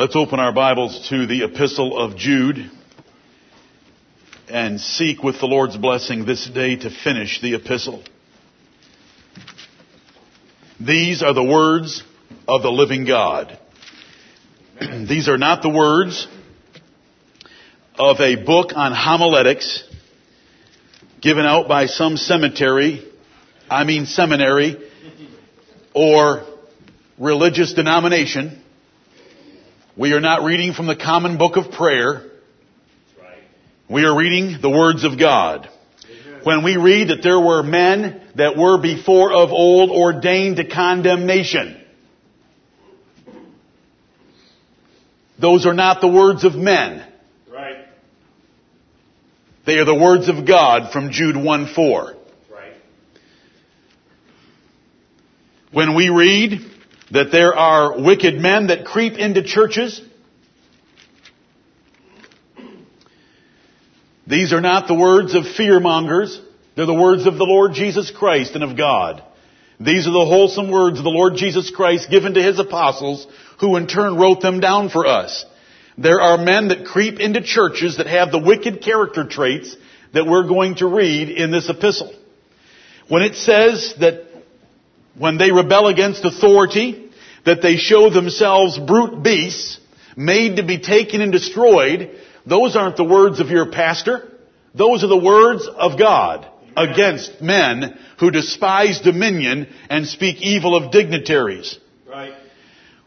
Let's open our Bibles to the Epistle of Jude and seek with the Lord's blessing this day to finish the epistle. These are the words of the living God. These are not the words of a book on homiletics given out by some cemetery, I mean seminary, or religious denomination. We are not reading from the common book of prayer. We are reading the words of God. When we read that there were men that were before of old ordained to condemnation. Those are not the words of men. They are the words of God from Jude 1 4. Right. When we read that there are wicked men that creep into churches, these are not the words of fearmongers. They're the words of the Lord Jesus Christ and of God. These are the wholesome words of the Lord Jesus Christ given to His apostles who in turn wrote them down for us. There are men that creep into churches that have the wicked character traits that we're going to read in this epistle. When it says that when they rebel against authority, that they show themselves brute beasts, made to be taken and destroyed, those aren't the words of your pastor. Those are the words of God against men who despise dominion and speak evil of dignitaries. Right.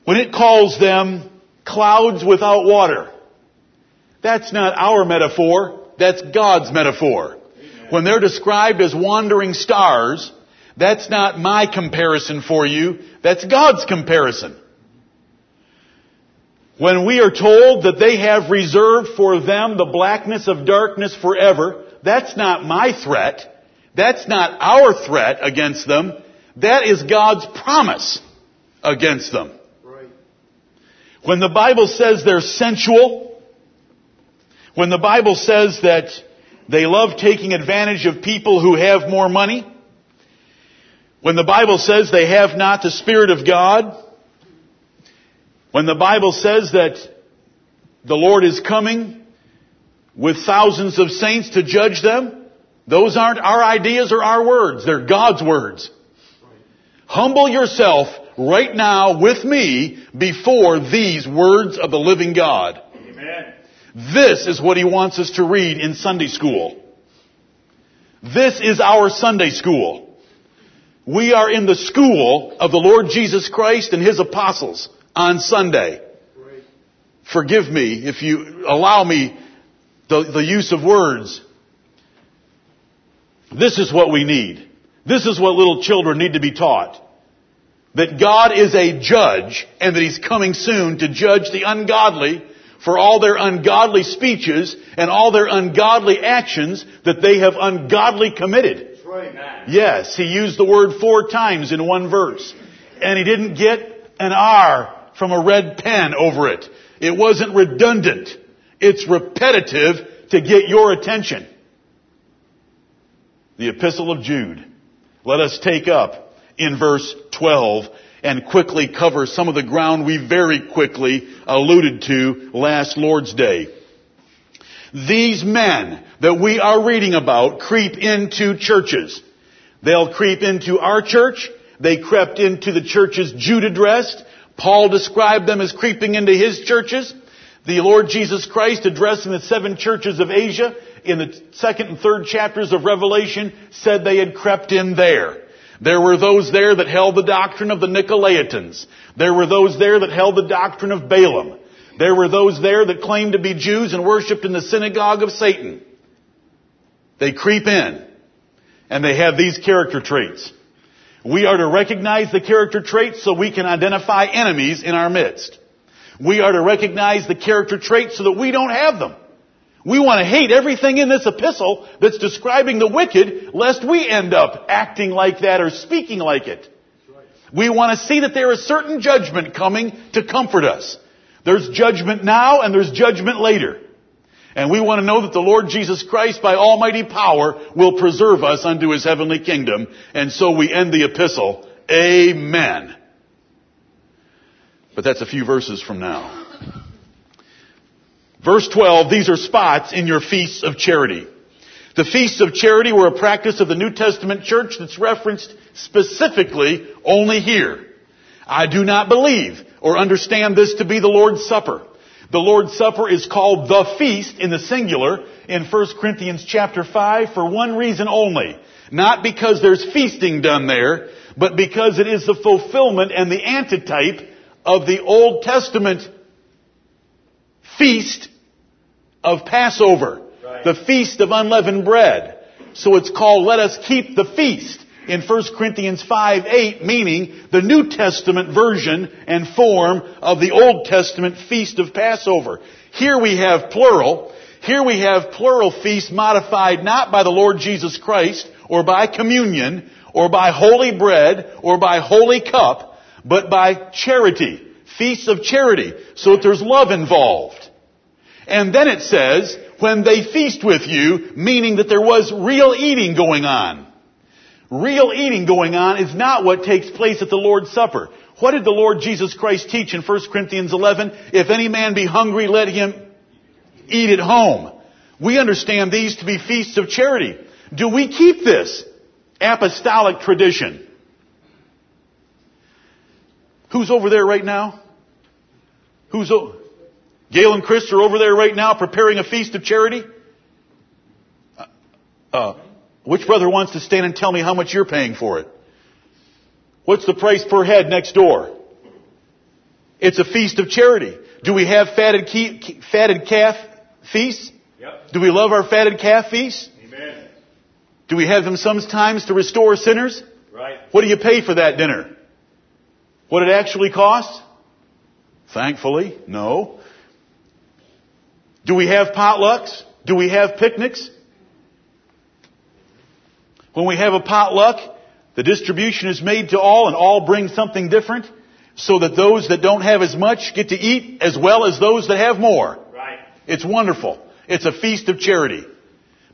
When it calls them clouds without water, that's not our metaphor, that's God's metaphor. When they're described as wandering stars, that's not my comparison for you, that's God's comparison. When we are told that they have reserved for them the blackness of darkness forever, that's not my threat. That's not our threat against them. That is God's promise against them. Right. When the Bible says they're sensual, when the Bible says that they love taking advantage of people who have more money, when the Bible says they have not the Spirit of God, when the Bible says that the Lord is coming with thousands of saints to judge them, those aren't our ideas or our words. They're God's words. Humble yourself right now with me before these words of the living God. Amen. This is what He wants us to read in Sunday school. This is our Sunday school. We are in the school of the Lord Jesus Christ and His apostles on Sunday. Right. Forgive me if you allow me the, the use of words. This is what we need. This is what little children need to be taught. That God is a judge and that He's coming soon to judge the ungodly for all their ungodly speeches and all their ungodly actions that they have ungodly committed. Yes, he used the word four times in one verse. And he didn't get an R from a red pen over it. It wasn't redundant. It's repetitive to get your attention. The Epistle of Jude. Let us take up in verse 12 and quickly cover some of the ground we very quickly alluded to last Lord's Day. These men that we are reading about creep into churches. They'll creep into our church. They crept into the churches Jude addressed. Paul described them as creeping into his churches. The Lord Jesus Christ addressing the seven churches of Asia in the second and third chapters of Revelation said they had crept in there. There were those there that held the doctrine of the Nicolaitans. There were those there that held the doctrine of Balaam. There were those there that claimed to be Jews and worshiped in the synagogue of Satan. They creep in and they have these character traits. We are to recognize the character traits so we can identify enemies in our midst. We are to recognize the character traits so that we don't have them. We want to hate everything in this epistle that's describing the wicked lest we end up acting like that or speaking like it. We want to see that there is certain judgment coming to comfort us. There's judgment now and there's judgment later. And we want to know that the Lord Jesus Christ by almighty power will preserve us unto his heavenly kingdom. And so we end the epistle. Amen. But that's a few verses from now. Verse 12, these are spots in your feasts of charity. The feasts of charity were a practice of the New Testament church that's referenced specifically only here. I do not believe or understand this to be the Lord's Supper. The Lord's Supper is called the feast in the singular in 1 Corinthians chapter 5 for one reason only. Not because there's feasting done there, but because it is the fulfillment and the antitype of the Old Testament feast of Passover. Right. The feast of unleavened bread. So it's called let us keep the feast in 1 Corinthians 5, 8, meaning the New Testament version and form of the Old Testament feast of Passover. Here we have plural. Here we have plural feasts modified not by the Lord Jesus Christ or by communion or by holy bread or by holy cup, but by charity. Feasts of charity. So that there's love involved. And then it says, when they feast with you, meaning that there was real eating going on. Real eating going on is not what takes place at the Lord's Supper. What did the Lord Jesus Christ teach in 1 Corinthians 11? If any man be hungry, let him eat at home. We understand these to be feasts of charity. Do we keep this apostolic tradition? Who's over there right now? Who's over? Gail and Chris are over there right now preparing a feast of charity. Uh, uh, which brother wants to stand and tell me how much you're paying for it? What's the price per head next door? It's a feast of charity. Do we have fatted, key, fatted calf feasts? Yep. Do we love our fatted calf feasts? Amen. Do we have them sometimes to restore sinners? Right. What do you pay for that dinner? What it actually costs? Thankfully, no. Do we have potlucks? Do we have picnics? When we have a potluck, the distribution is made to all and all bring something different so that those that don't have as much get to eat as well as those that have more. Right. It's wonderful. It's a feast of charity.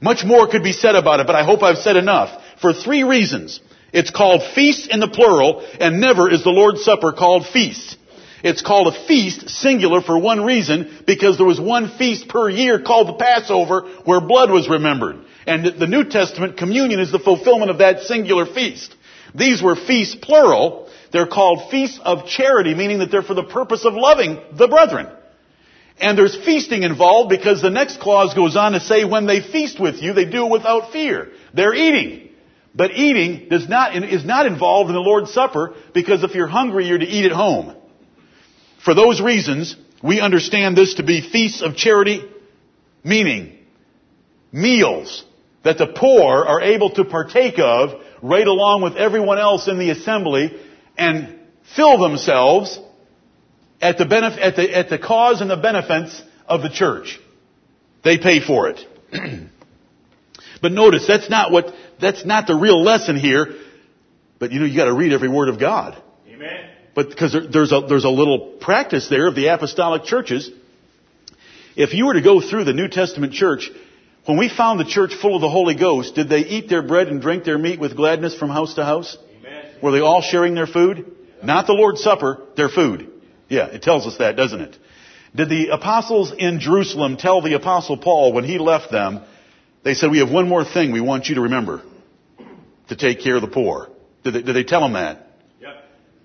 Much more could be said about it, but I hope I've said enough. For three reasons. It's called feast in the plural, and never is the Lord's Supper called feast. It's called a feast, singular, for one reason, because there was one feast per year called the Passover where blood was remembered. And the New Testament communion is the fulfillment of that singular feast. These were feasts plural. They're called feasts of charity, meaning that they're for the purpose of loving the brethren. And there's feasting involved because the next clause goes on to say when they feast with you, they do it without fear. They're eating. But eating does not, is not involved in the Lord's Supper because if you're hungry, you're to eat at home. For those reasons, we understand this to be feasts of charity, meaning meals that the poor are able to partake of right along with everyone else in the assembly and fill themselves at the, benef- at the, at the cause and the benefits of the church. They pay for it. but notice, that's not what, that's not the real lesson here. But you know, you gotta read every word of God. Amen. But because there's a, there's a little practice there of the apostolic churches. If you were to go through the New Testament church, when we found the church full of the Holy Ghost, did they eat their bread and drink their meat with gladness from house to house? Amen. Were they all sharing their food? Not the Lord's Supper, their food. Yeah, it tells us that, doesn't it? Did the apostles in Jerusalem tell the apostle Paul when he left them, they said, we have one more thing we want you to remember. To take care of the poor. Did they, did they tell him that?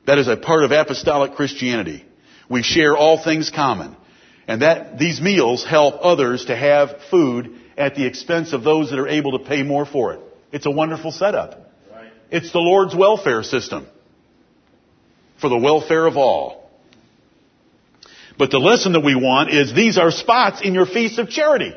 That is a part of apostolic Christianity. We share all things common. And that, these meals help others to have food at the expense of those that are able to pay more for it. It's a wonderful setup. Right. It's the Lord's welfare system. For the welfare of all. But the lesson that we want is these are spots in your feast of charity.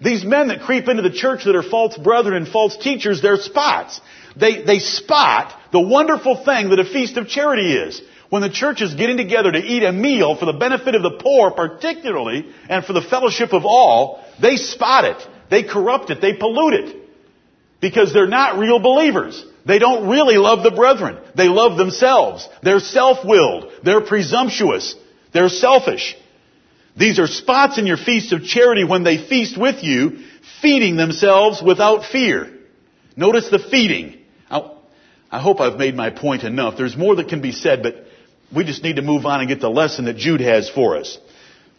These men that creep into the church that are false brethren and false teachers, they're spots. They, they spot the wonderful thing that a feast of charity is. When the church is getting together to eat a meal for the benefit of the poor particularly, and for the fellowship of all, they spot it. They corrupt it. They pollute it. Because they're not real believers. They don't really love the brethren. They love themselves. They're self-willed. They're presumptuous. They're selfish. These are spots in your feast of charity when they feast with you, feeding themselves without fear. Notice the feeding. I hope I've made my point enough. There's more that can be said, but we just need to move on and get the lesson that Jude has for us.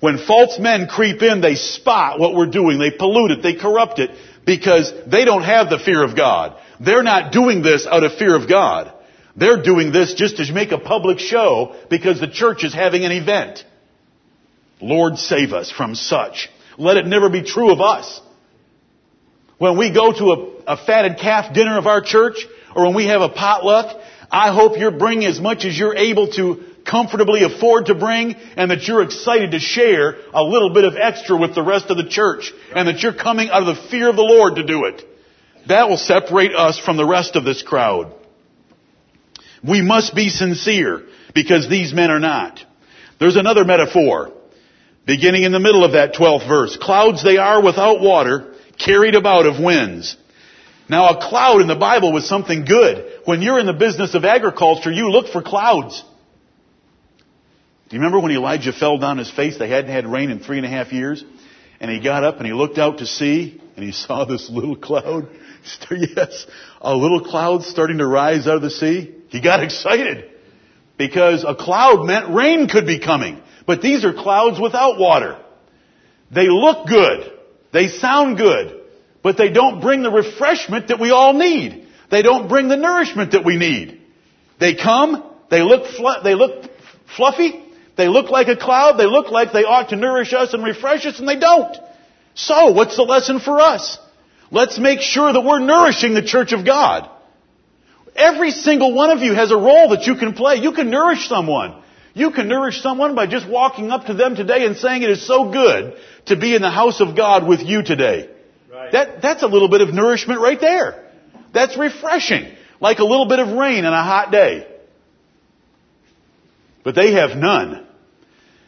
When false men creep in, they spot what we're doing. They pollute it. They corrupt it because they don't have the fear of God. They're not doing this out of fear of God. They're doing this just to make a public show because the church is having an event. Lord save us from such. Let it never be true of us. When we go to a, a fatted calf dinner of our church, or when we have a potluck, I hope you're bringing as much as you're able to comfortably afford to bring and that you're excited to share a little bit of extra with the rest of the church and that you're coming out of the fear of the Lord to do it. That will separate us from the rest of this crowd. We must be sincere because these men are not. There's another metaphor beginning in the middle of that 12th verse. Clouds they are without water, carried about of winds. Now a cloud in the Bible was something good. When you're in the business of agriculture, you look for clouds. Do you remember when Elijah fell down his face? They hadn't had rain in three and a half years. And he got up and he looked out to sea and he saw this little cloud. yes, a little cloud starting to rise out of the sea. He got excited because a cloud meant rain could be coming. But these are clouds without water. They look good. They sound good. But they don't bring the refreshment that we all need. They don't bring the nourishment that we need. They come, they look, fl- they look fluffy, they look like a cloud, they look like they ought to nourish us and refresh us, and they don't. So, what's the lesson for us? Let's make sure that we're nourishing the church of God. Every single one of you has a role that you can play. You can nourish someone. You can nourish someone by just walking up to them today and saying it is so good to be in the house of God with you today. That, that's a little bit of nourishment right there. That's refreshing. Like a little bit of rain on a hot day. But they have none.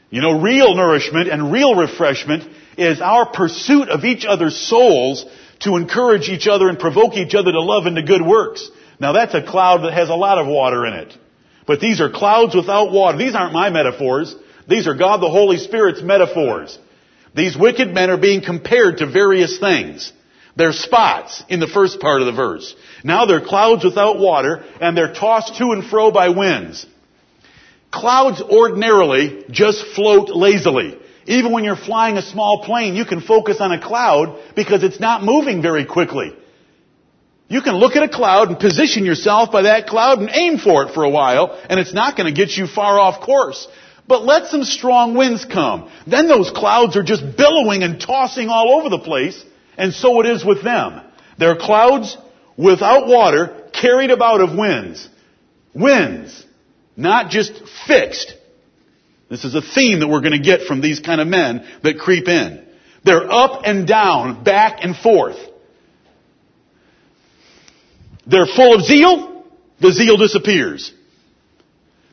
You know, real nourishment and real refreshment is our pursuit of each other's souls to encourage each other and provoke each other to love and to good works. Now that's a cloud that has a lot of water in it. But these are clouds without water. These aren't my metaphors. These are God the Holy Spirit's metaphors. These wicked men are being compared to various things. They're spots in the first part of the verse. Now they're clouds without water, and they're tossed to and fro by winds. Clouds ordinarily just float lazily. Even when you're flying a small plane, you can focus on a cloud because it's not moving very quickly. You can look at a cloud and position yourself by that cloud and aim for it for a while, and it's not going to get you far off course. But let some strong winds come. Then those clouds are just billowing and tossing all over the place. And so it is with them. They're clouds without water carried about of winds. Winds. Not just fixed. This is a theme that we're going to get from these kind of men that creep in. They're up and down, back and forth. They're full of zeal. The zeal disappears.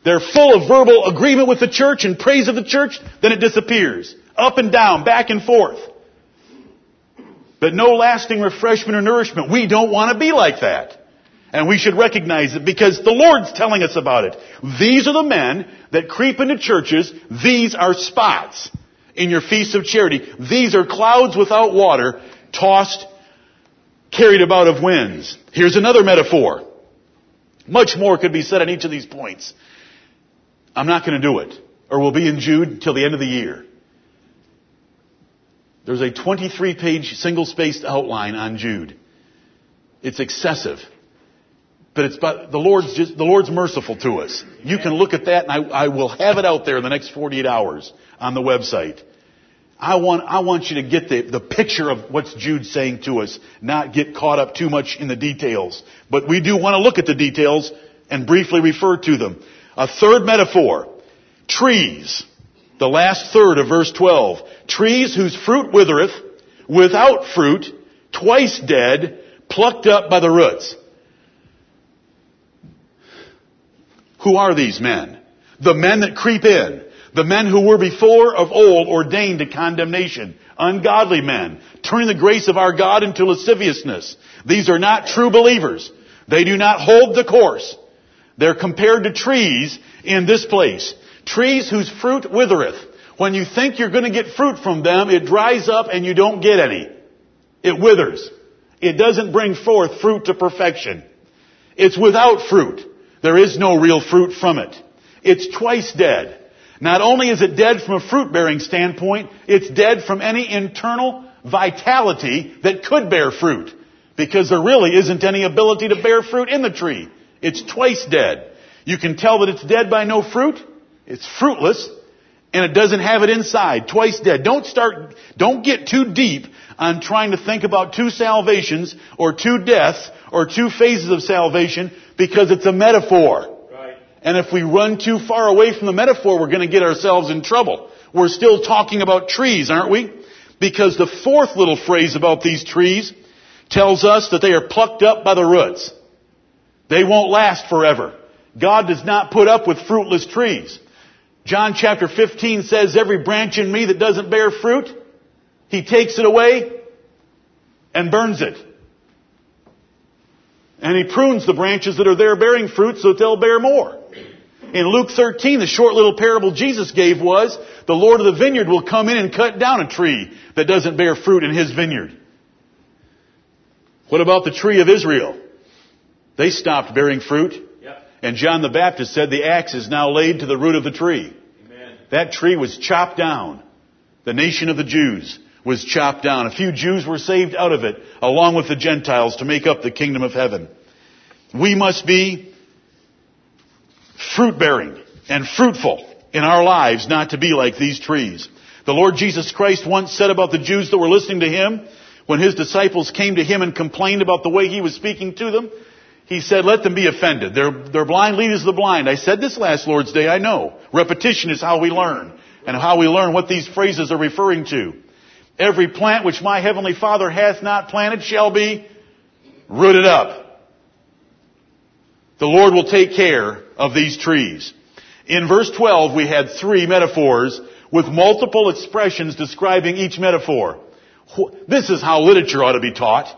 They're full of verbal agreement with the church and praise of the church, then it disappears. Up and down, back and forth. But no lasting refreshment or nourishment. We don't want to be like that. And we should recognize it because the Lord's telling us about it. These are the men that creep into churches. These are spots in your feasts of charity. These are clouds without water, tossed, carried about of winds. Here's another metaphor. Much more could be said on each of these points. I'm not going to do it. Or we'll be in Jude until the end of the year. There's a 23 page single spaced outline on Jude. It's excessive. But it's but the Lord's just the Lord's merciful to us. You can look at that and I, I will have it out there in the next 48 hours on the website. I want, I want you to get the, the picture of what's Jude saying to us, not get caught up too much in the details. But we do want to look at the details and briefly refer to them. A third metaphor. Trees. The last third of verse 12. Trees whose fruit withereth, without fruit, twice dead, plucked up by the roots. Who are these men? The men that creep in. The men who were before of old ordained to condemnation. Ungodly men. Turning the grace of our God into lasciviousness. These are not true believers. They do not hold the course. They're compared to trees in this place. Trees whose fruit withereth. When you think you're going to get fruit from them, it dries up and you don't get any. It withers. It doesn't bring forth fruit to perfection. It's without fruit. There is no real fruit from it. It's twice dead. Not only is it dead from a fruit bearing standpoint, it's dead from any internal vitality that could bear fruit. Because there really isn't any ability to bear fruit in the tree. It's twice dead. You can tell that it's dead by no fruit. It's fruitless. And it doesn't have it inside. Twice dead. Don't start, don't get too deep on trying to think about two salvations or two deaths or two phases of salvation because it's a metaphor. Right. And if we run too far away from the metaphor, we're going to get ourselves in trouble. We're still talking about trees, aren't we? Because the fourth little phrase about these trees tells us that they are plucked up by the roots. They won't last forever. God does not put up with fruitless trees. John chapter 15 says, every branch in me that doesn't bear fruit, he takes it away and burns it. And he prunes the branches that are there bearing fruit so that they'll bear more. In Luke 13, the short little parable Jesus gave was, the Lord of the vineyard will come in and cut down a tree that doesn't bear fruit in his vineyard. What about the tree of Israel? They stopped bearing fruit. Yep. And John the Baptist said the axe is now laid to the root of the tree. Amen. That tree was chopped down. The nation of the Jews was chopped down. A few Jews were saved out of it, along with the Gentiles, to make up the kingdom of heaven. We must be fruit bearing and fruitful in our lives, not to be like these trees. The Lord Jesus Christ once said about the Jews that were listening to Him, when His disciples came to Him and complained about the way He was speaking to them, He said, let them be offended. They're, they're blind leaders of the blind. I said this last Lord's Day, I know. Repetition is how we learn, and how we learn what these phrases are referring to. Every plant which my heavenly Father hath not planted shall be rooted up. The Lord will take care of these trees. In verse 12, we had three metaphors with multiple expressions describing each metaphor. This is how literature ought to be taught.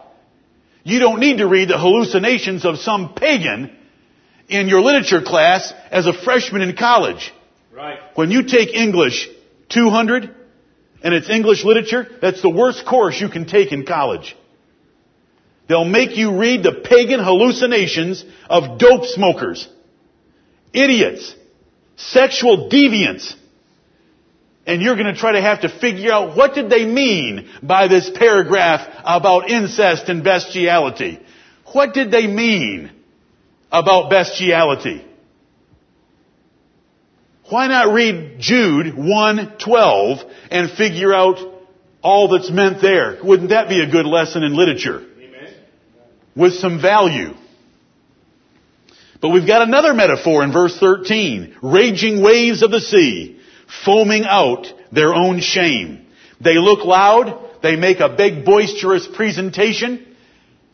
You don't need to read the hallucinations of some pagan in your literature class as a freshman in college. Right. When you take English 200 and it's English literature, that's the worst course you can take in college. They'll make you read the pagan hallucinations of dope smokers, idiots, sexual deviants. And you're going to try to have to figure out what did they mean by this paragraph about incest and bestiality? What did they mean about bestiality? Why not read Jude 1:12 and figure out all that's meant there? Wouldn't that be a good lesson in literature? Amen. With some value. But we've got another metaphor in verse 13. Raging waves of the sea, foaming out their own shame. They look loud, they make a big boisterous presentation,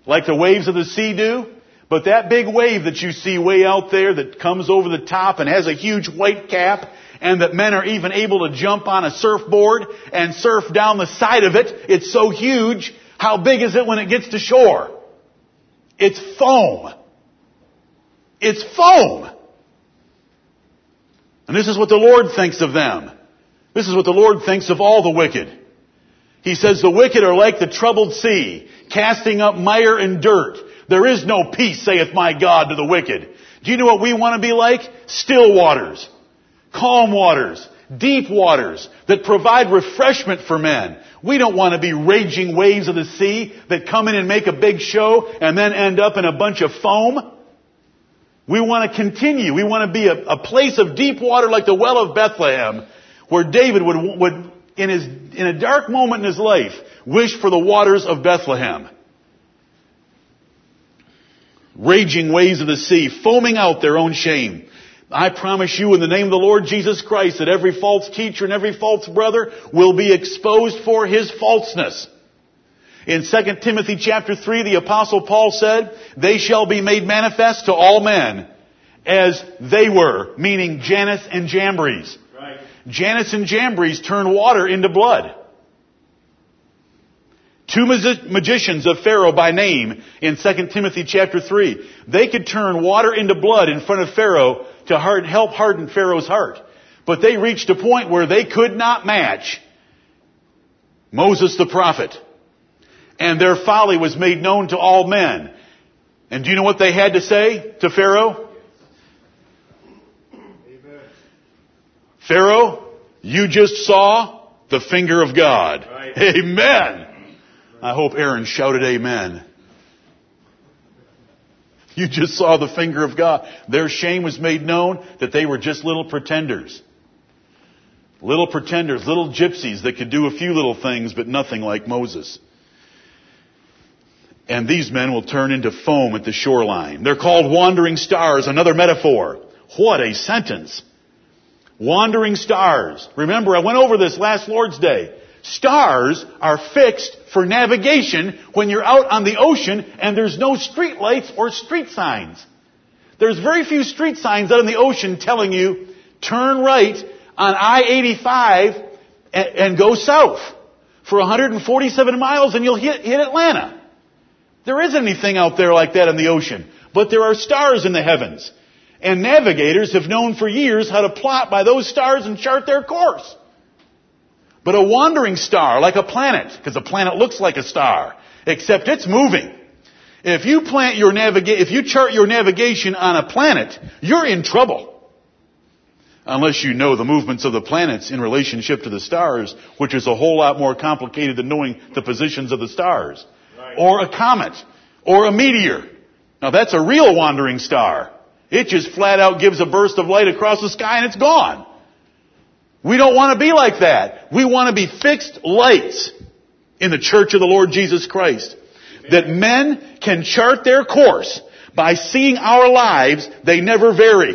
like the waves of the sea do. But that big wave that you see way out there that comes over the top and has a huge white cap and that men are even able to jump on a surfboard and surf down the side of it, it's so huge, how big is it when it gets to shore? It's foam. It's foam. And this is what the Lord thinks of them. This is what the Lord thinks of all the wicked. He says the wicked are like the troubled sea, casting up mire and dirt. There is no peace, saith my God, to the wicked. Do you know what we want to be like? Still waters. Calm waters. Deep waters that provide refreshment for men. We don't want to be raging waves of the sea that come in and make a big show and then end up in a bunch of foam. We want to continue. We want to be a, a place of deep water like the well of Bethlehem where David would, would in his, in a dark moment in his life, wish for the waters of Bethlehem raging waves of the sea, foaming out their own shame. I promise you in the name of the Lord Jesus Christ that every false teacher and every false brother will be exposed for his falseness. In 2 Timothy chapter 3, the apostle Paul said, they shall be made manifest to all men as they were, meaning Jannes and Jambres. Right. Jannes and Jambres turn water into blood. Two magicians of Pharaoh by name in 2 Timothy chapter 3. They could turn water into blood in front of Pharaoh to hard, help harden Pharaoh's heart. But they reached a point where they could not match Moses the prophet. And their folly was made known to all men. And do you know what they had to say to Pharaoh? Amen. Pharaoh, you just saw the finger of God. Right. Amen. I hope Aaron shouted amen. You just saw the finger of God. Their shame was made known that they were just little pretenders. Little pretenders, little gypsies that could do a few little things, but nothing like Moses. And these men will turn into foam at the shoreline. They're called wandering stars, another metaphor. What a sentence. Wandering stars. Remember, I went over this last Lord's Day. Stars are fixed for navigation when you're out on the ocean and there's no street lights or street signs. There's very few street signs out in the ocean telling you, turn right on I-85 and, and go south for 147 miles and you'll hit, hit Atlanta. There isn't anything out there like that in the ocean. But there are stars in the heavens. And navigators have known for years how to plot by those stars and chart their course. But a wandering star, like a planet, because a planet looks like a star, except it's moving. If you plant your naviga- if you chart your navigation on a planet, you're in trouble. Unless you know the movements of the planets in relationship to the stars, which is a whole lot more complicated than knowing the positions of the stars. Right. Or a comet. Or a meteor. Now that's a real wandering star. It just flat out gives a burst of light across the sky and it's gone. We don't want to be like that. We want to be fixed lights in the church of the Lord Jesus Christ. That men can chart their course by seeing our lives, they never vary.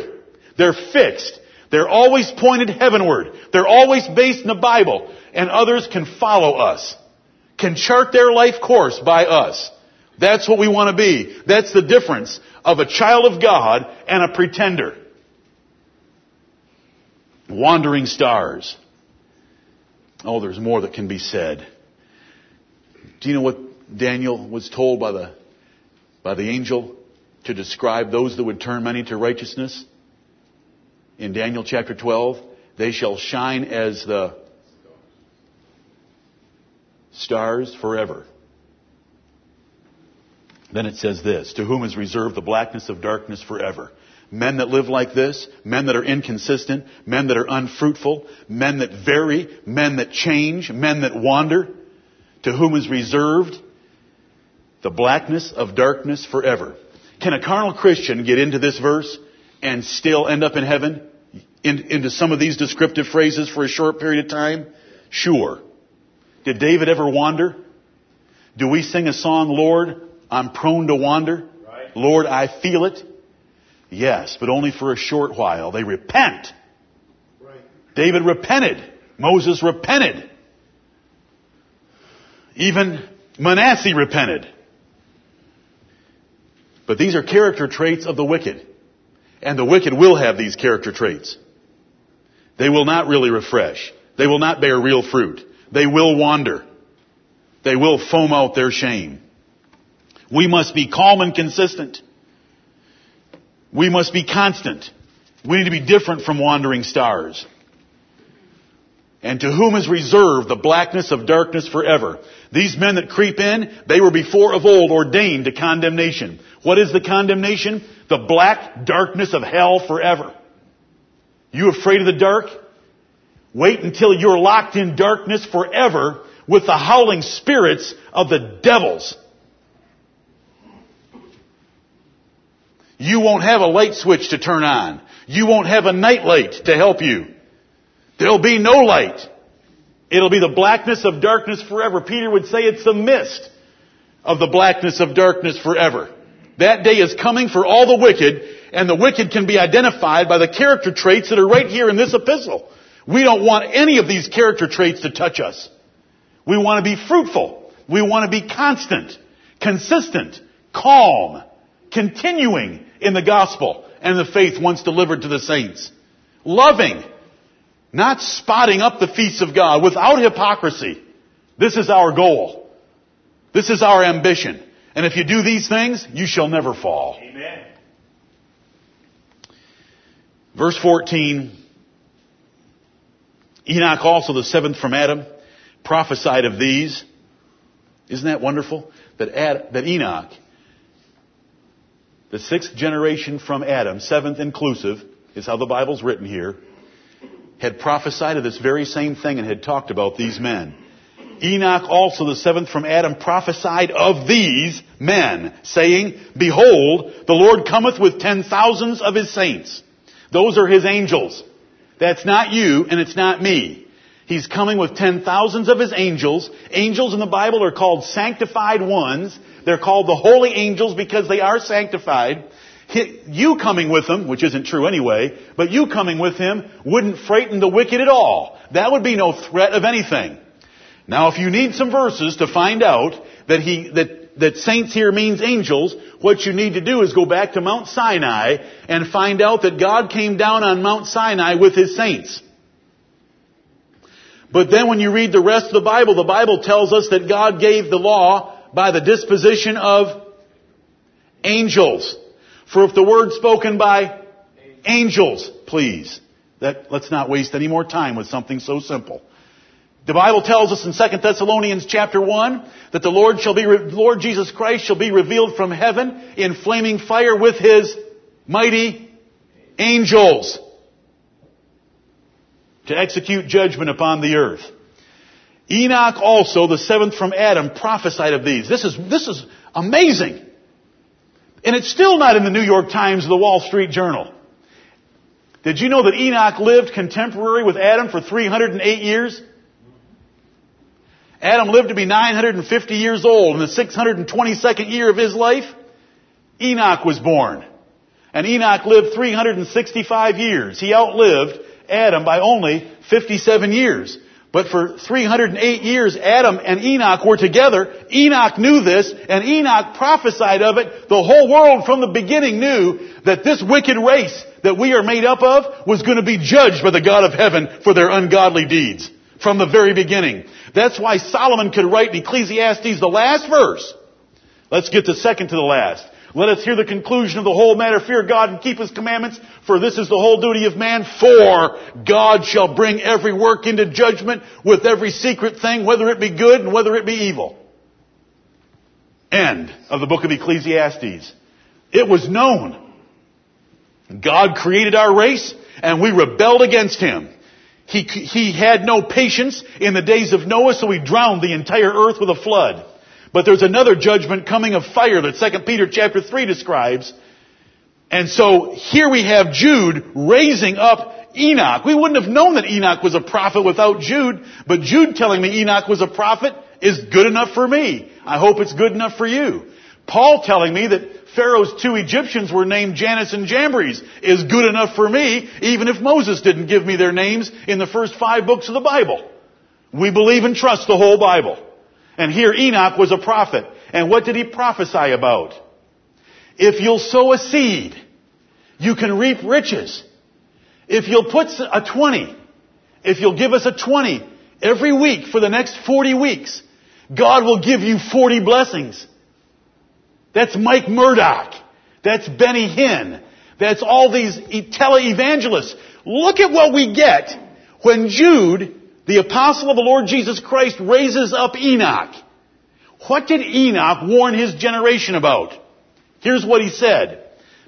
They're fixed. They're always pointed heavenward. They're always based in the Bible. And others can follow us. Can chart their life course by us. That's what we want to be. That's the difference of a child of God and a pretender. Wandering stars. Oh, there's more that can be said. Do you know what Daniel was told by the, by the angel to describe those that would turn many to righteousness? In Daniel chapter 12, they shall shine as the stars forever. Then it says this, to whom is reserved the blackness of darkness forever. Men that live like this, men that are inconsistent, men that are unfruitful, men that vary, men that change, men that wander, to whom is reserved the blackness of darkness forever. Can a carnal Christian get into this verse and still end up in heaven? In, into some of these descriptive phrases for a short period of time? Sure. Did David ever wander? Do we sing a song, Lord, I'm prone to wander? Right. Lord, I feel it? Yes, but only for a short while. They repent. Right. David repented. Moses repented. Even Manasseh repented. But these are character traits of the wicked. And the wicked will have these character traits. They will not really refresh. They will not bear real fruit. They will wander. They will foam out their shame. We must be calm and consistent. We must be constant. We need to be different from wandering stars. And to whom is reserved the blackness of darkness forever? These men that creep in, they were before of old ordained to condemnation. What is the condemnation? The black darkness of hell forever. You afraid of the dark? Wait until you're locked in darkness forever with the howling spirits of the devils. You won't have a light switch to turn on. You won't have a night light to help you. There'll be no light. It'll be the blackness of darkness forever. Peter would say it's the mist of the blackness of darkness forever. That day is coming for all the wicked, and the wicked can be identified by the character traits that are right here in this epistle. We don't want any of these character traits to touch us. We want to be fruitful. We want to be constant, consistent, calm, continuing in the gospel and the faith once delivered to the saints. Loving, not spotting up the feasts of God without hypocrisy. This is our goal. This is our ambition. And if you do these things, you shall never fall. Amen. Verse 14, Enoch also, the seventh from Adam, prophesied of these. Isn't that wonderful? That, Ad, that Enoch, the sixth generation from Adam, seventh inclusive, is how the Bible's written here, had prophesied of this very same thing and had talked about these men. Enoch also, the seventh from Adam, prophesied of these men, saying, Behold, the Lord cometh with ten thousands of his saints. Those are his angels. That's not you and it's not me. He's coming with ten thousands of his angels. Angels in the Bible are called sanctified ones. They're called the holy angels because they are sanctified. You coming with him, which isn't true anyway, but you coming with him wouldn't frighten the wicked at all. That would be no threat of anything. Now if you need some verses to find out that he, that, that saints here means angels, what you need to do is go back to Mount Sinai and find out that God came down on Mount Sinai with his saints. But then when you read the rest of the Bible, the Bible tells us that God gave the law by the disposition of angels. For if the word spoken by angels, please, that, let's not waste any more time with something so simple. The Bible tells us in 2 Thessalonians chapter 1 that the Lord shall be, Lord Jesus Christ shall be revealed from heaven in flaming fire with his mighty angels to execute judgment upon the earth. Enoch also, the seventh from Adam, prophesied of these. This is, this is amazing. And it's still not in the New York Times or the Wall Street Journal. Did you know that Enoch lived contemporary with Adam for 308 years? Adam lived to be 950 years old. In the 622nd year of his life, Enoch was born. And Enoch lived 365 years. He outlived Adam by only 57 years. But for 308 years, Adam and Enoch were together. Enoch knew this, and Enoch prophesied of it. The whole world from the beginning knew that this wicked race that we are made up of was going to be judged by the God of heaven for their ungodly deeds. From the very beginning. That's why Solomon could write in Ecclesiastes the last verse. Let's get the second to the last. Let us hear the conclusion of the whole matter. Fear God and keep His commandments, for this is the whole duty of man. For God shall bring every work into judgment with every secret thing, whether it be good and whether it be evil. End of the book of Ecclesiastes. It was known. God created our race and we rebelled against Him. He, he had no patience in the days of Noah, so he drowned the entire earth with a flood. But there's another judgment coming of fire that 2 Peter chapter 3 describes. And so here we have Jude raising up Enoch. We wouldn't have known that Enoch was a prophet without Jude, but Jude telling me Enoch was a prophet is good enough for me. I hope it's good enough for you. Paul telling me that Pharaoh's two Egyptians were named Jannes and Jambres is good enough for me, even if Moses didn't give me their names in the first five books of the Bible. We believe and trust the whole Bible. And here Enoch was a prophet. And what did he prophesy about? If you'll sow a seed, you can reap riches. If you'll put a 20, if you'll give us a 20 every week for the next 40 weeks, God will give you 40 blessings. That's Mike Murdock. That's Benny Hinn. That's all these tele-evangelists. Look at what we get when Jude the apostle of the Lord Jesus Christ raises up Enoch. What did Enoch warn his generation about? Here's what he said.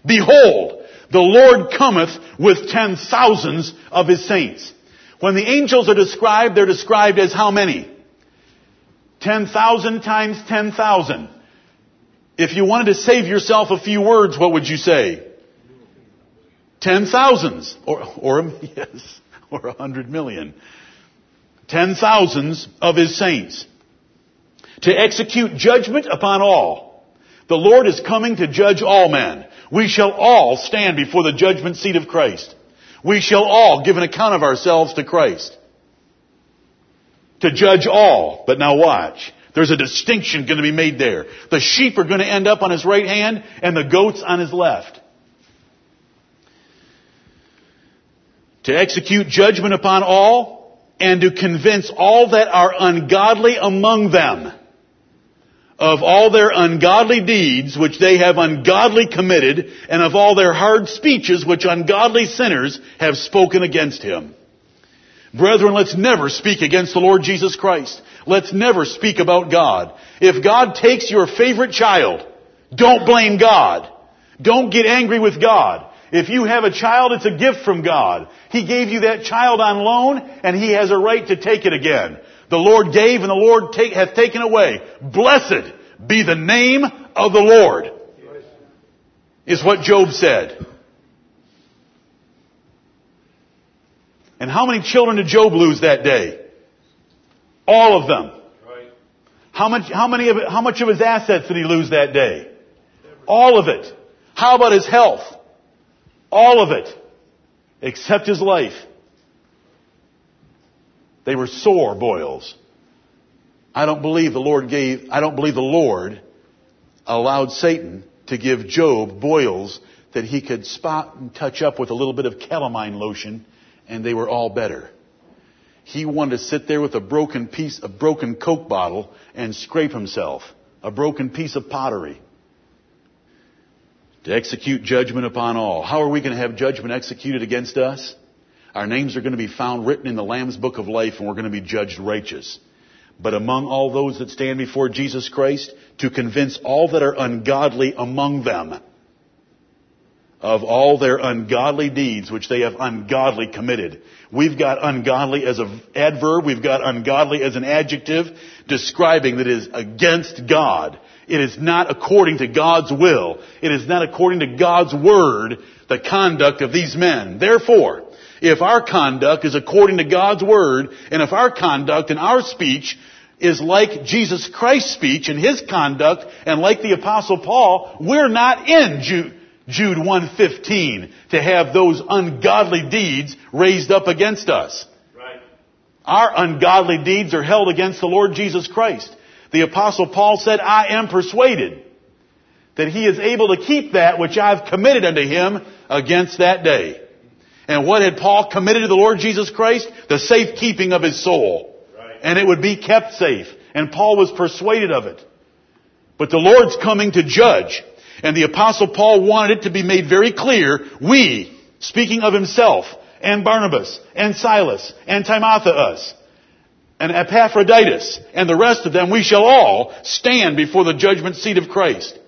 Behold, the Lord cometh with ten thousands of his saints. When the angels are described, they're described as how many? Ten thousand times ten thousand. If you wanted to save yourself a few words, what would you say? Ten thousands. Or, or, yes, or a hundred million ten thousands of his saints to execute judgment upon all. The Lord is coming to judge all men. We shall all stand before the judgment seat of Christ. We shall all give an account of ourselves to Christ. To judge all. But now watch. There's a distinction going to be made there. The sheep are going to end up on his right hand and the goats on his left. To execute judgment upon all, and to convince all that are ungodly among them of all their ungodly deeds which they have ungodly committed and of all their hard speeches which ungodly sinners have spoken against him. Brethren, let's never speak against the Lord Jesus Christ. Let's never speak about God. If God takes your favorite child, don't blame God. Don't get angry with God. If you have a child, it's a gift from God. He gave you that child on loan, and He has a right to take it again. The Lord gave, and the Lord take, hath taken away. Blessed be the name of the Lord, is what Job said. And how many children did Job lose that day? All of them. How much, how many of how much of his assets did he lose that day? All of it. How about his health? All of it. Except his life. They were sore boils. I don't believe the Lord gave, I don't believe the Lord allowed Satan to give Job boils that he could spot and touch up with a little bit of calamine lotion and they were all better. He wanted to sit there with a broken piece, a broken Coke bottle and scrape himself. A broken piece of pottery. To execute judgment upon all. How are we going to have judgment executed against us? Our names are going to be found written in the Lamb's Book of Life and we're going to be judged righteous. But among all those that stand before Jesus Christ, to convince all that are ungodly among them of all their ungodly deeds which they have ungodly committed. We've got ungodly as an adverb, we've got ungodly as an adjective describing that is against God. It is not according to God's will. It is not according to God's word, the conduct of these men. Therefore, if our conduct is according to God's word, and if our conduct and our speech is like Jesus Christ's speech and his conduct, and like the apostle Paul, we're not in Jude. Jude 115 to have those ungodly deeds raised up against us. Right. Our ungodly deeds are held against the Lord Jesus Christ. The apostle Paul said, I am persuaded that he is able to keep that which I've committed unto him against that day. And what had Paul committed to the Lord Jesus Christ? The safekeeping of his soul. Right. And it would be kept safe. And Paul was persuaded of it. But the Lord's coming to judge. And the apostle Paul wanted it to be made very clear, we, speaking of himself, and Barnabas, and Silas, and Timotheus, and Epaphroditus, and the rest of them, we shall all stand before the judgment seat of Christ.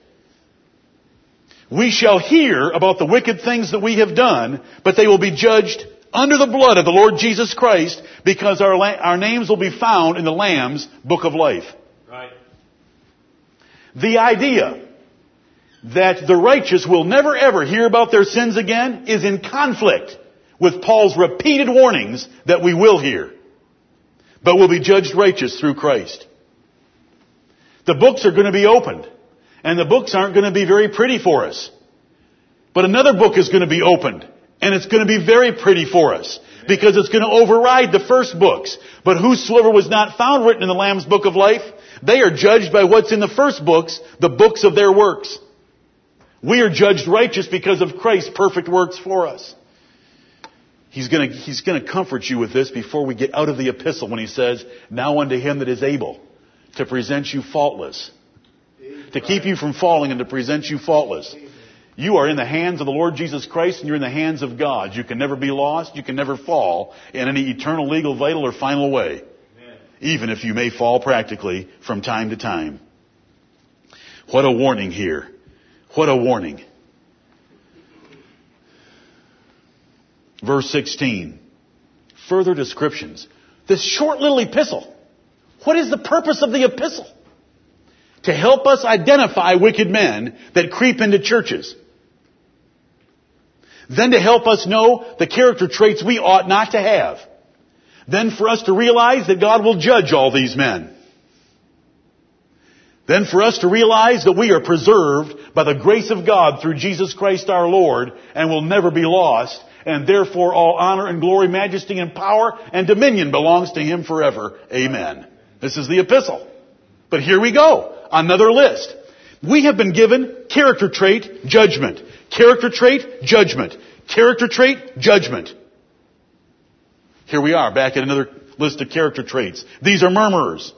We shall hear about the wicked things that we have done, but they will be judged under the blood of the Lord Jesus Christ because our, our names will be found in the Lamb's book of life. Right. The idea that the righteous will never ever hear about their sins again is in conflict with Paul's repeated warnings that we will hear, but will be judged righteous through Christ. The books are going to be opened, and the books aren't going to be very pretty for us. But another book is going to be opened, and it's going to be very pretty for us, because it's going to override the first books. But whosoever was not found written in the Lamb's book of life, they are judged by what's in the first books, the books of their works. We are judged righteous because of Christ's perfect works for us. He's gonna, he's gonna comfort you with this before we get out of the epistle when he says, now unto him that is able to present you faultless. To keep you from falling and to present you faultless. You are in the hands of the Lord Jesus Christ and you're in the hands of God. You can never be lost. You can never fall in any eternal, legal, vital, or final way. Even if you may fall practically from time to time. What a warning here. What a warning. Verse 16. Further descriptions. This short little epistle. What is the purpose of the epistle? To help us identify wicked men that creep into churches. Then to help us know the character traits we ought not to have. Then for us to realize that God will judge all these men. Then for us to realize that we are preserved by the grace of God through Jesus Christ our Lord and will never be lost, and therefore all honor and glory, majesty and power and dominion belongs to Him forever. Amen. This is the epistle. But here we go. Another list. We have been given character trait, judgment. Character trait, judgment. Character trait, judgment. Here we are, back at another list of character traits. These are murmurers.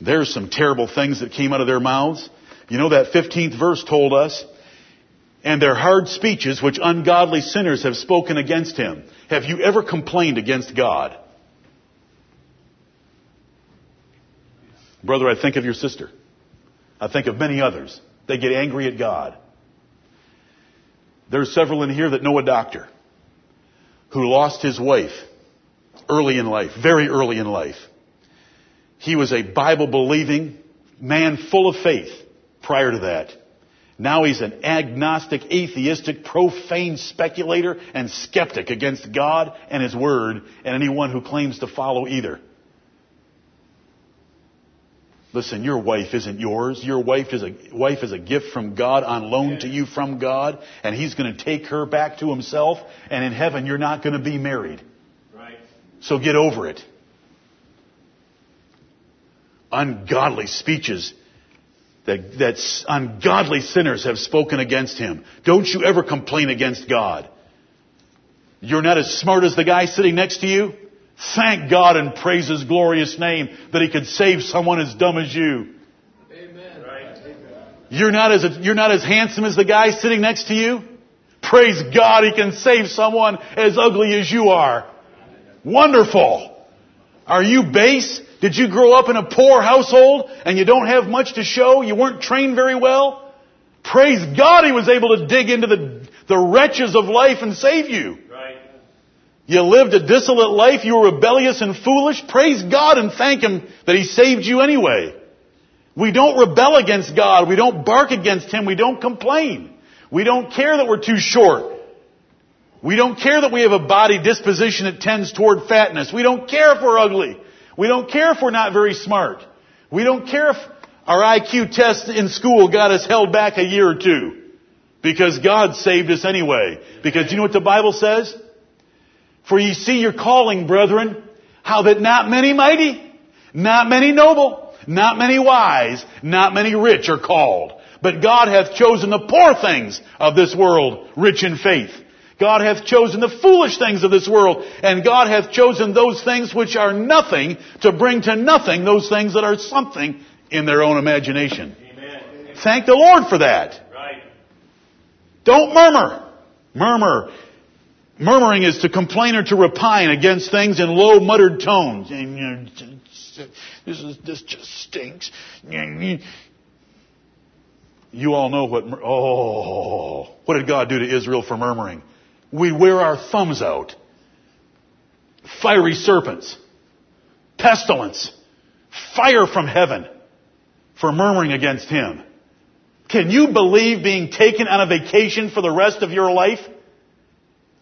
There's some terrible things that came out of their mouths. You know that 15th verse told us, and their hard speeches which ungodly sinners have spoken against him. Have you ever complained against God? Brother, I think of your sister. I think of many others. They get angry at God. There's several in here that know a doctor who lost his wife early in life, very early in life. He was a Bible believing man full of faith prior to that. Now he's an agnostic, atheistic, profane speculator and skeptic against God and His Word and anyone who claims to follow either. Listen, your wife isn't yours. Your wife is a, wife is a gift from God on loan to you from God, and He's going to take her back to Himself, and in heaven you're not going to be married. Right. So get over it. Ungodly speeches that, that ungodly sinners have spoken against him. Don't you ever complain against God. You're not as smart as the guy sitting next to you. Thank God and praise His glorious name that He could save someone as dumb as you. Amen. Right. You're not as, you're not as handsome as the guy sitting next to you. Praise God, He can save someone as ugly as you are. Wonderful. Are you base? Did you grow up in a poor household and you don't have much to show? You weren't trained very well? Praise God He was able to dig into the, the wretches of life and save you. Right. You lived a dissolute life, you were rebellious and foolish. Praise God and thank Him that He saved you anyway. We don't rebel against God. We don't bark against Him. We don't complain. We don't care that we're too short. We don't care that we have a body disposition that tends toward fatness. We don't care if we're ugly. We don't care if we're not very smart. We don't care if our IQ test in school got us held back a year or two. Because God saved us anyway. Because you know what the Bible says? For ye see your calling, brethren, how that not many mighty, not many noble, not many wise, not many rich are called. But God hath chosen the poor things of this world, rich in faith. God hath chosen the foolish things of this world, and God hath chosen those things which are nothing to bring to nothing those things that are something in their own imagination. Amen. Thank the Lord for that. Right. Don't murmur. Murmur. Murmuring is to complain or to repine against things in low muttered tones. And, you know, This is, this just stinks. You all know what, mur- oh, what did God do to Israel for murmuring? We wear our thumbs out. Fiery serpents. Pestilence. Fire from heaven for murmuring against Him. Can you believe being taken on a vacation for the rest of your life?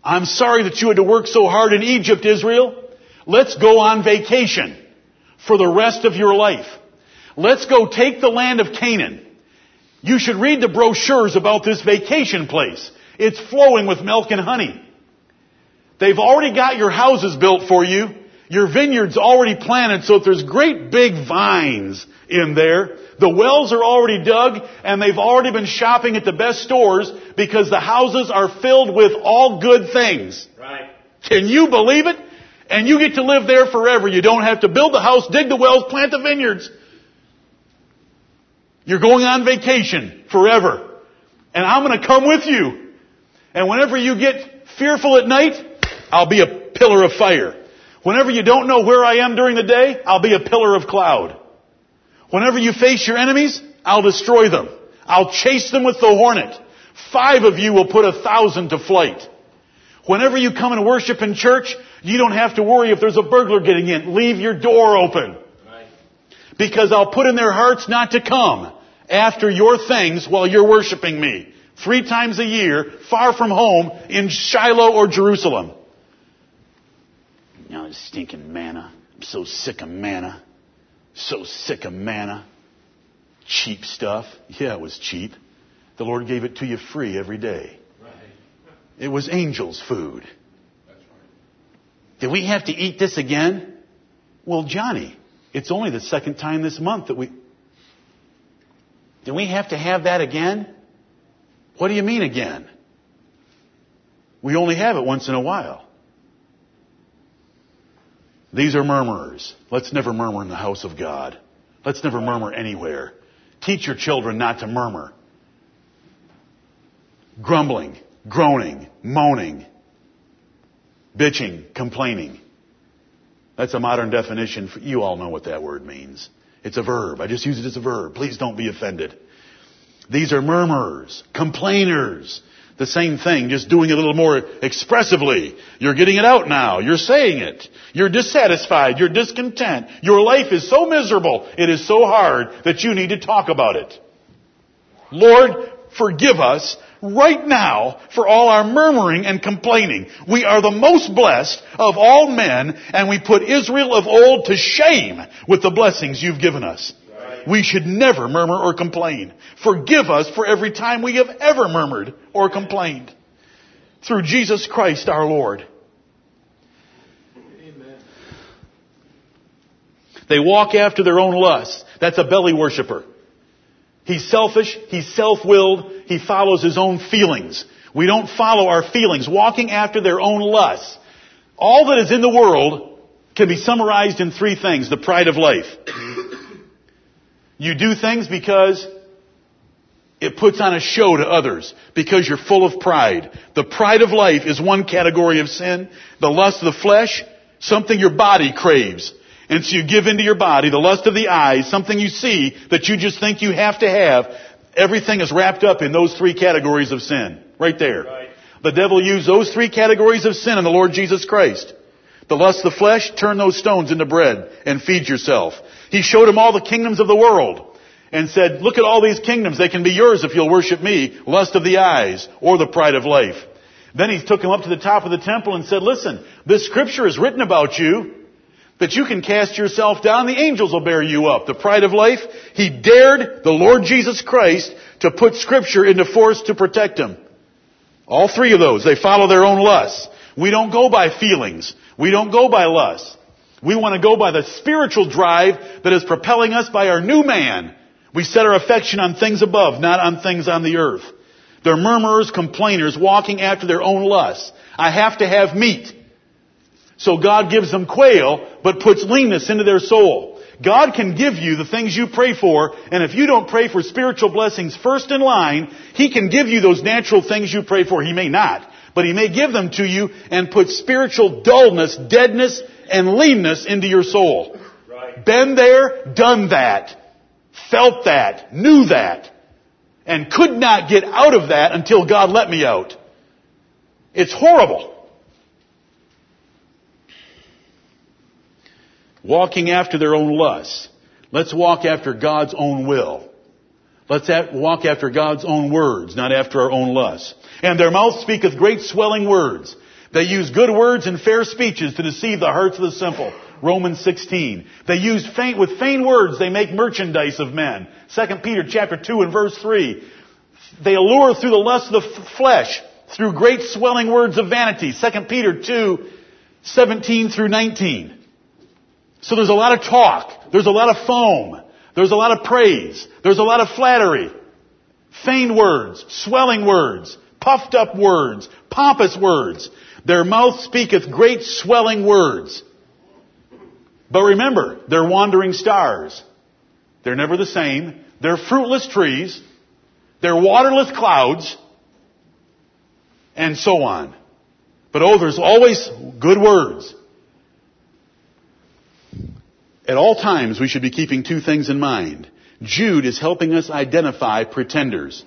I'm sorry that you had to work so hard in Egypt, Israel. Let's go on vacation for the rest of your life. Let's go take the land of Canaan. You should read the brochures about this vacation place. It's flowing with milk and honey. They've already got your houses built for you. Your vineyard's already planted so there's great big vines in there. The wells are already dug and they've already been shopping at the best stores because the houses are filled with all good things. Right. Can you believe it? And you get to live there forever. You don't have to build the house, dig the wells, plant the vineyards. You're going on vacation forever. And I'm going to come with you. And whenever you get fearful at night, I'll be a pillar of fire. Whenever you don't know where I am during the day, I'll be a pillar of cloud. Whenever you face your enemies, I'll destroy them. I'll chase them with the hornet. Five of you will put a thousand to flight. Whenever you come and worship in church, you don't have to worry if there's a burglar getting in. Leave your door open. Because I'll put in their hearts not to come after your things while you're worshiping me. Three times a year, far from home, in Shiloh or Jerusalem. Now, this stinking manna. I'm so sick of manna. So sick of manna. Cheap stuff. Yeah, it was cheap. The Lord gave it to you free every day. Right. It was angels' food. That's right. Did we have to eat this again? Well, Johnny, it's only the second time this month that we. Do we have to have that again? What do you mean again? We only have it once in a while. These are murmurers. Let's never murmur in the house of God. Let's never murmur anywhere. Teach your children not to murmur. Grumbling, groaning, moaning, bitching, complaining. That's a modern definition. You all know what that word means. It's a verb. I just use it as a verb. Please don't be offended. These are murmurers, complainers. the same thing, just doing it a little more expressively. You're getting it out now. You're saying it. You're dissatisfied. You're discontent. Your life is so miserable. It is so hard that you need to talk about it. Lord, forgive us right now for all our murmuring and complaining. We are the most blessed of all men and we put Israel of old to shame with the blessings you've given us. We should never murmur or complain. Forgive us for every time we have ever murmured or complained. Through Jesus Christ our Lord. Amen. They walk after their own lusts. That's a belly worshiper. He's selfish, he's self-willed, he follows his own feelings. We don't follow our feelings, walking after their own lusts. All that is in the world can be summarized in three things. The pride of life. You do things because it puts on a show to others because you're full of pride. The pride of life is one category of sin. The lust of the flesh, something your body craves. And so you give into your body the lust of the eyes, something you see that you just think you have to have. Everything is wrapped up in those three categories of sin. Right there. Right. The devil used those three categories of sin in the Lord Jesus Christ. The lust of the flesh, turn those stones into bread and feed yourself. He showed him all the kingdoms of the world and said, look at all these kingdoms. They can be yours if you'll worship me. Lust of the eyes or the pride of life. Then he took him up to the top of the temple and said, listen, this scripture is written about you that you can cast yourself down. The angels will bear you up. The pride of life. He dared the Lord Jesus Christ to put scripture into force to protect him. All three of those, they follow their own lusts. We don't go by feelings. We don't go by lust. We want to go by the spiritual drive that is propelling us by our new man. We set our affection on things above, not on things on the earth. They're murmurers, complainers, walking after their own lusts. I have to have meat. So God gives them quail, but puts leanness into their soul. God can give you the things you pray for, and if you don't pray for spiritual blessings first in line, He can give you those natural things you pray for. He may not, but He may give them to you and put spiritual dullness, deadness, and leanness into your soul. Right. Been there, done that, felt that, knew that, and could not get out of that until God let me out. It's horrible. Walking after their own lusts. Let's walk after God's own will. Let's at- walk after God's own words, not after our own lusts. And their mouth speaketh great swelling words. They use good words and fair speeches to deceive the hearts of the simple. Romans 16. They use faint, with faint words, they make merchandise of men. 2 Peter chapter 2 and verse 3. They allure through the lust of the flesh, through great swelling words of vanity. 2 Peter 2, 17 through 19. So there's a lot of talk. There's a lot of foam. There's a lot of praise. There's a lot of flattery. Feigned words, swelling words, puffed up words, pompous words. Their mouth speaketh great swelling words. But remember, they're wandering stars. They're never the same. They're fruitless trees. They're waterless clouds. And so on. But oh, there's always good words. At all times, we should be keeping two things in mind. Jude is helping us identify pretenders.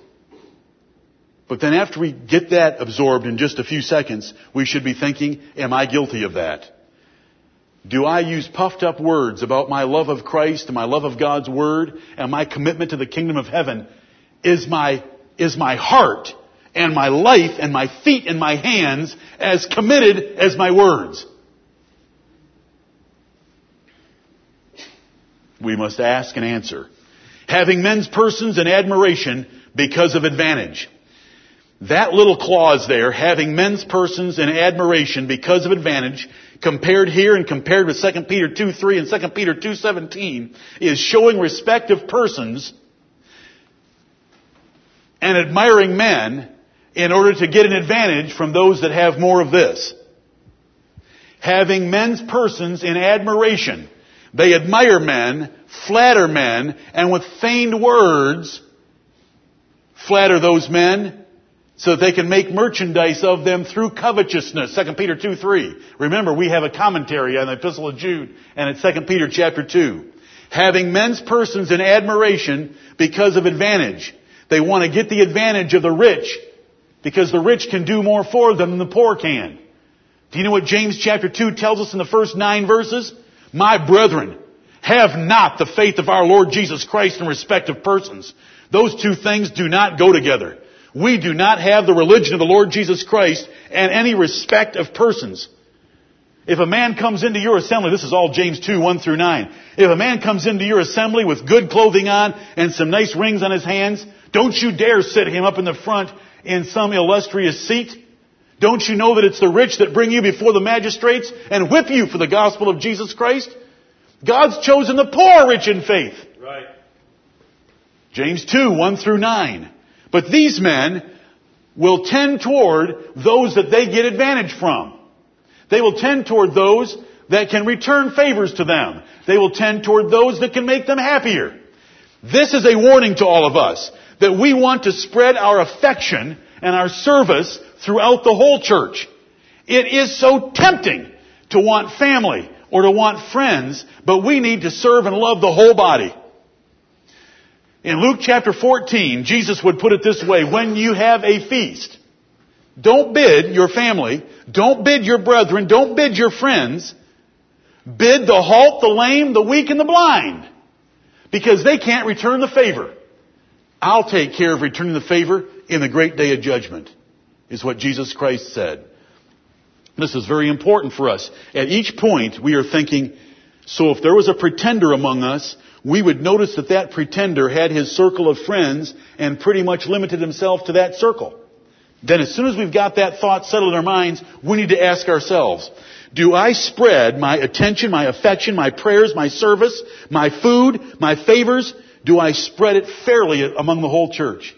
But then after we get that absorbed in just a few seconds, we should be thinking, am I guilty of that? Do I use puffed up words about my love of Christ and my love of God's Word and my commitment to the kingdom of heaven? Is my, is my heart and my life and my feet and my hands as committed as my words? We must ask and answer. Having men's persons in admiration because of advantage. That little clause there, having men's persons in admiration because of advantage, compared here and compared with 2 Peter 2, 3 and 2 Peter 2, 17, is showing respect of persons and admiring men in order to get an advantage from those that have more of this. Having men's persons in admiration. They admire men, flatter men, and with feigned words, flatter those men so that they can make merchandise of them through covetousness. 2 Peter 2, 3. Remember, we have a commentary on the Epistle of Jude, and it's 2 Peter chapter 2. Having men's persons in admiration because of advantage. They want to get the advantage of the rich Because the rich can do more for them than the poor can. Do you know what James chapter 2 tells us in the first nine verses? My brethren, have not the faith of our Lord Jesus Christ in respect of persons. Those two things do not go together. We do not have the religion of the Lord Jesus Christ and any respect of persons. If a man comes into your assembly, this is all James 2, 1 through 9. If a man comes into your assembly with good clothing on and some nice rings on his hands, don't you dare sit him up in the front in some illustrious seat. Don't you know that it's the rich that bring you before the magistrates and whip you for the gospel of Jesus Christ? God's chosen the poor rich in faith. Right. James 2, 1 through 9. But these men will tend toward those that they get advantage from. They will tend toward those that can return favors to them. They will tend toward those that can make them happier. This is a warning to all of us that we want to spread our affection and our service throughout the whole church. It is so tempting to want family or to want friends, but we need to serve and love the whole body. In Luke chapter 14, Jesus would put it this way, when you have a feast, don't bid your family, don't bid your brethren, don't bid your friends, bid the halt, the lame, the weak, and the blind, because they can't return the favor. I'll take care of returning the favor in the great day of judgment, is what Jesus Christ said. This is very important for us. At each point, we are thinking, so if there was a pretender among us, we would notice that that pretender had his circle of friends and pretty much limited himself to that circle. Then as soon as we've got that thought settled in our minds, we need to ask ourselves, do I spread my attention, my affection, my prayers, my service, my food, my favors, do I spread it fairly among the whole church?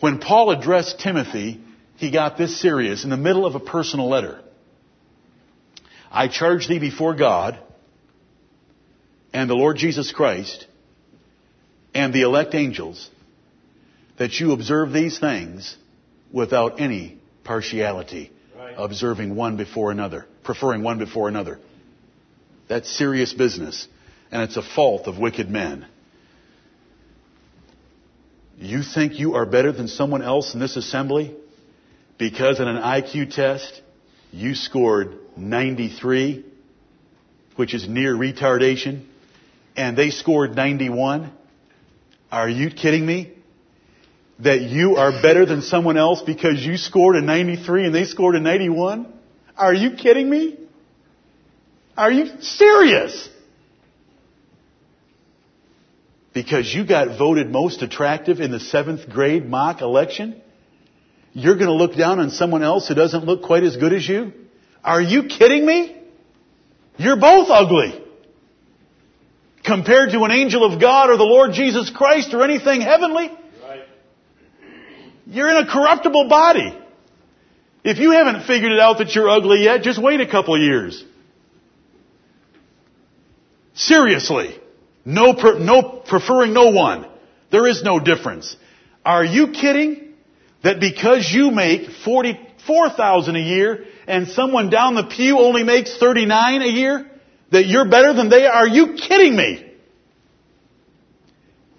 When Paul addressed Timothy, he got this serious in the middle of a personal letter. I charge thee before God and the Lord Jesus Christ and the elect angels that you observe these things without any partiality, Right. observing one before another, preferring one before another. That's serious business, and it's a fault of wicked men. You think you are better than someone else in this assembly because in an IQ test you scored 93, which is near retardation, and they scored 91? Are you kidding me? That you are better than someone else because you scored a 93 and they scored a 91? Are you kidding me? Are you serious? Because you got voted most attractive in the seventh grade mock election? You're going to look down on someone else who doesn't look quite as good as you? Are you kidding me? You're both ugly. Compared to an angel of God or the Lord Jesus Christ or anything heavenly, Right. you're in a corruptible body. If you haven't figured it out that you're ugly yet, just wait a couple years. Seriously. No, pre- no, preferring no one. There is no difference. Are you kidding? That because you make 44,000 a year and someone down the pew only makes 39 a year, that you're better than they are? Are you kidding me?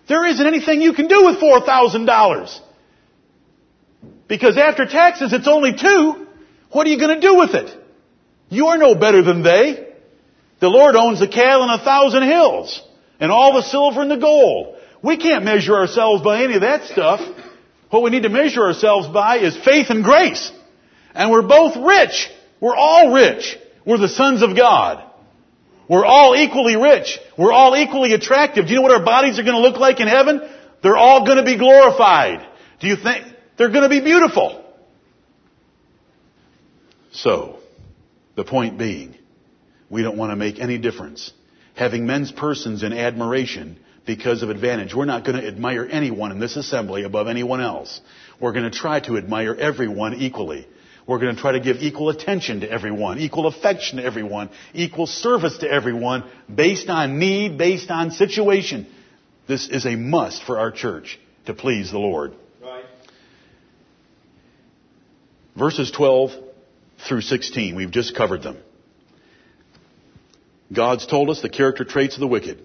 There isn't anything you can do with $4,000. Because after taxes, it's only two. What are you going to do with it? You are no better than they. The Lord owns the cattle on a thousand hills and all the silver and the gold. We can't measure ourselves by any of that stuff. What we need to measure ourselves by is faith and grace. And we're both rich. We're all rich. We're the sons of God. We're all equally rich. We're all equally attractive. Do you know what our bodies are going to look like in heaven? They're all going to be glorified. Do you think they're going to be beautiful? So, the point being, we don't want to make any difference. Having men's persons in admiration because of advantage. We're not going to admire anyone in this assembly above anyone else. We're going to try to admire everyone equally. We're going to try to give equal attention to everyone, equal affection to everyone, equal service to everyone, based on need, based on situation. This is a must for our church to please the Lord. Right. Verses 12 through 16, we've just covered them. God's told us the character traits of the wicked.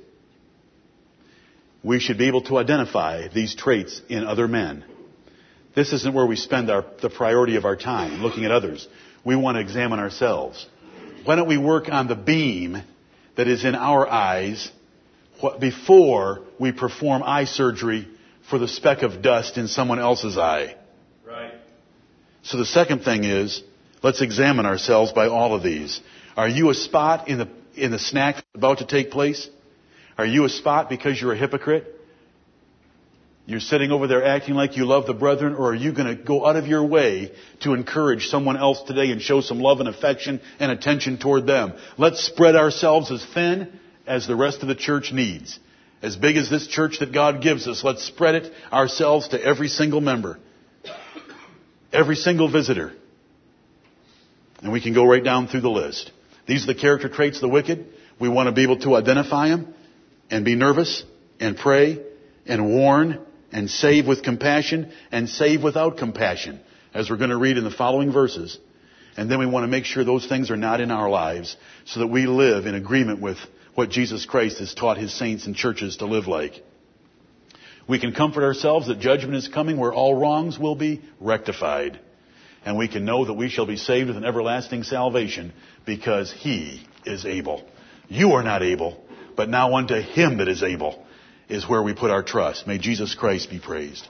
We should be able to identify these traits in other men. This isn't where we spend our, the priority of our time, looking at others. We want to examine ourselves. Why don't we work on the beam that is in our eyes before we perform eye surgery for the speck of dust in someone else's eye? Right. So the second thing is, let's examine ourselves by all of these. Are you a spot in the, in the snack about to take place? Are you a spot because you're a hypocrite? You're sitting over there acting like you love the brethren, or are you going to go out of your way to encourage someone else today and show some love and affection and attention toward them? Let's spread ourselves as thin as the rest of the church needs. As big as this church that God gives us, let's spread it ourselves to every single member. Every single visitor. And we can go right down through the list. These are the character traits of the wicked. We want to be able to identify them and be nervous and pray and warn and save with compassion and save without compassion, as we're going to read in the following verses. And then we want to make sure those things are not in our lives so that we live in agreement with what Jesus Christ has taught his saints and churches to live like. We can comfort ourselves that judgment is coming where all wrongs will be rectified. And we can know that we shall be saved with an everlasting salvation because he is able. You are not able, but now unto him that is able is where we put our trust. May Jesus Christ be praised.